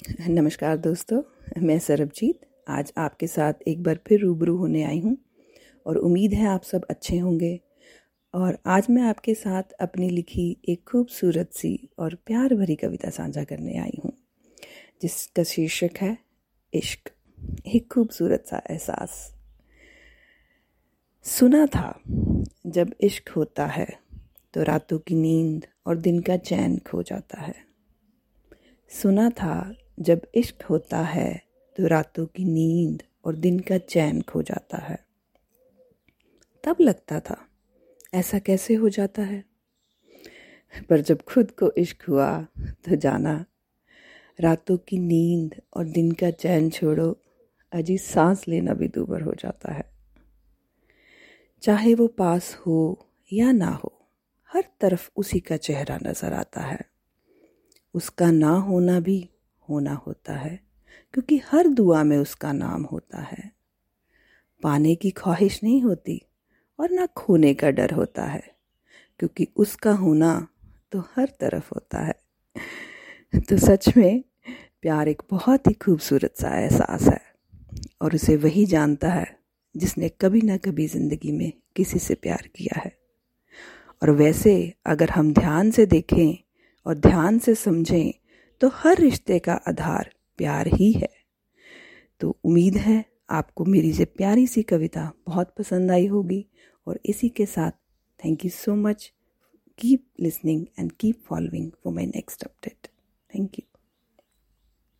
नमस्कार दोस्तों, मैं सरबजीत। आज आपके साथ एक बार फिर रूबरू होने आई हूँ और उम्मीद है आप सब अच्छे होंगे। और आज मैं आपके साथ अपनी लिखी एक खूबसूरत सी और प्यार भरी कविता साझा करने आई हूँ, जिसका शीर्षक है, इश्क, एक खूबसूरत सा एहसास। सुना था, जब इश्क होता है तो रातों की नींद और दिन का चैन खो जाता है। सुना था जब इश्क होता है तो रातों की नींद और दिन का चैन खो जाता है। तब लगता था, ऐसा कैसे हो जाता है? पर जब खुद को इश्क हुआ तो जाना, रातों की नींद और दिन का चैन छोड़ो अजी सांस लेना भी दूबर हो जाता है। चाहे वो पास हो या ना हो, हर तरफ़ उसी का चेहरा नज़र आता है। उसका ना होना भी होना होता है, क्योंकि हर दुआ में उसका नाम होता है। पाने की ख्वाहिश नहीं होती और ना खोने का डर होता है, क्योंकि उसका होना तो हर तरफ़ होता है। तो सच में, प्यार एक बहुत ही खूबसूरत सा एहसास है, और उसे वही जानता है जिसने कभी ना कभी ज़िंदगी में किसी से प्यार किया है। और वैसे अगर हम ध्यान से देखें और ध्यान से समझें तो हर रिश्ते का आधार प्यार ही है। तो उम्मीद है आपको मेरी से प्यारी सी कविता बहुत पसंद आई होगी और इसी के साथ thank you so much keep listening and keep following for my next update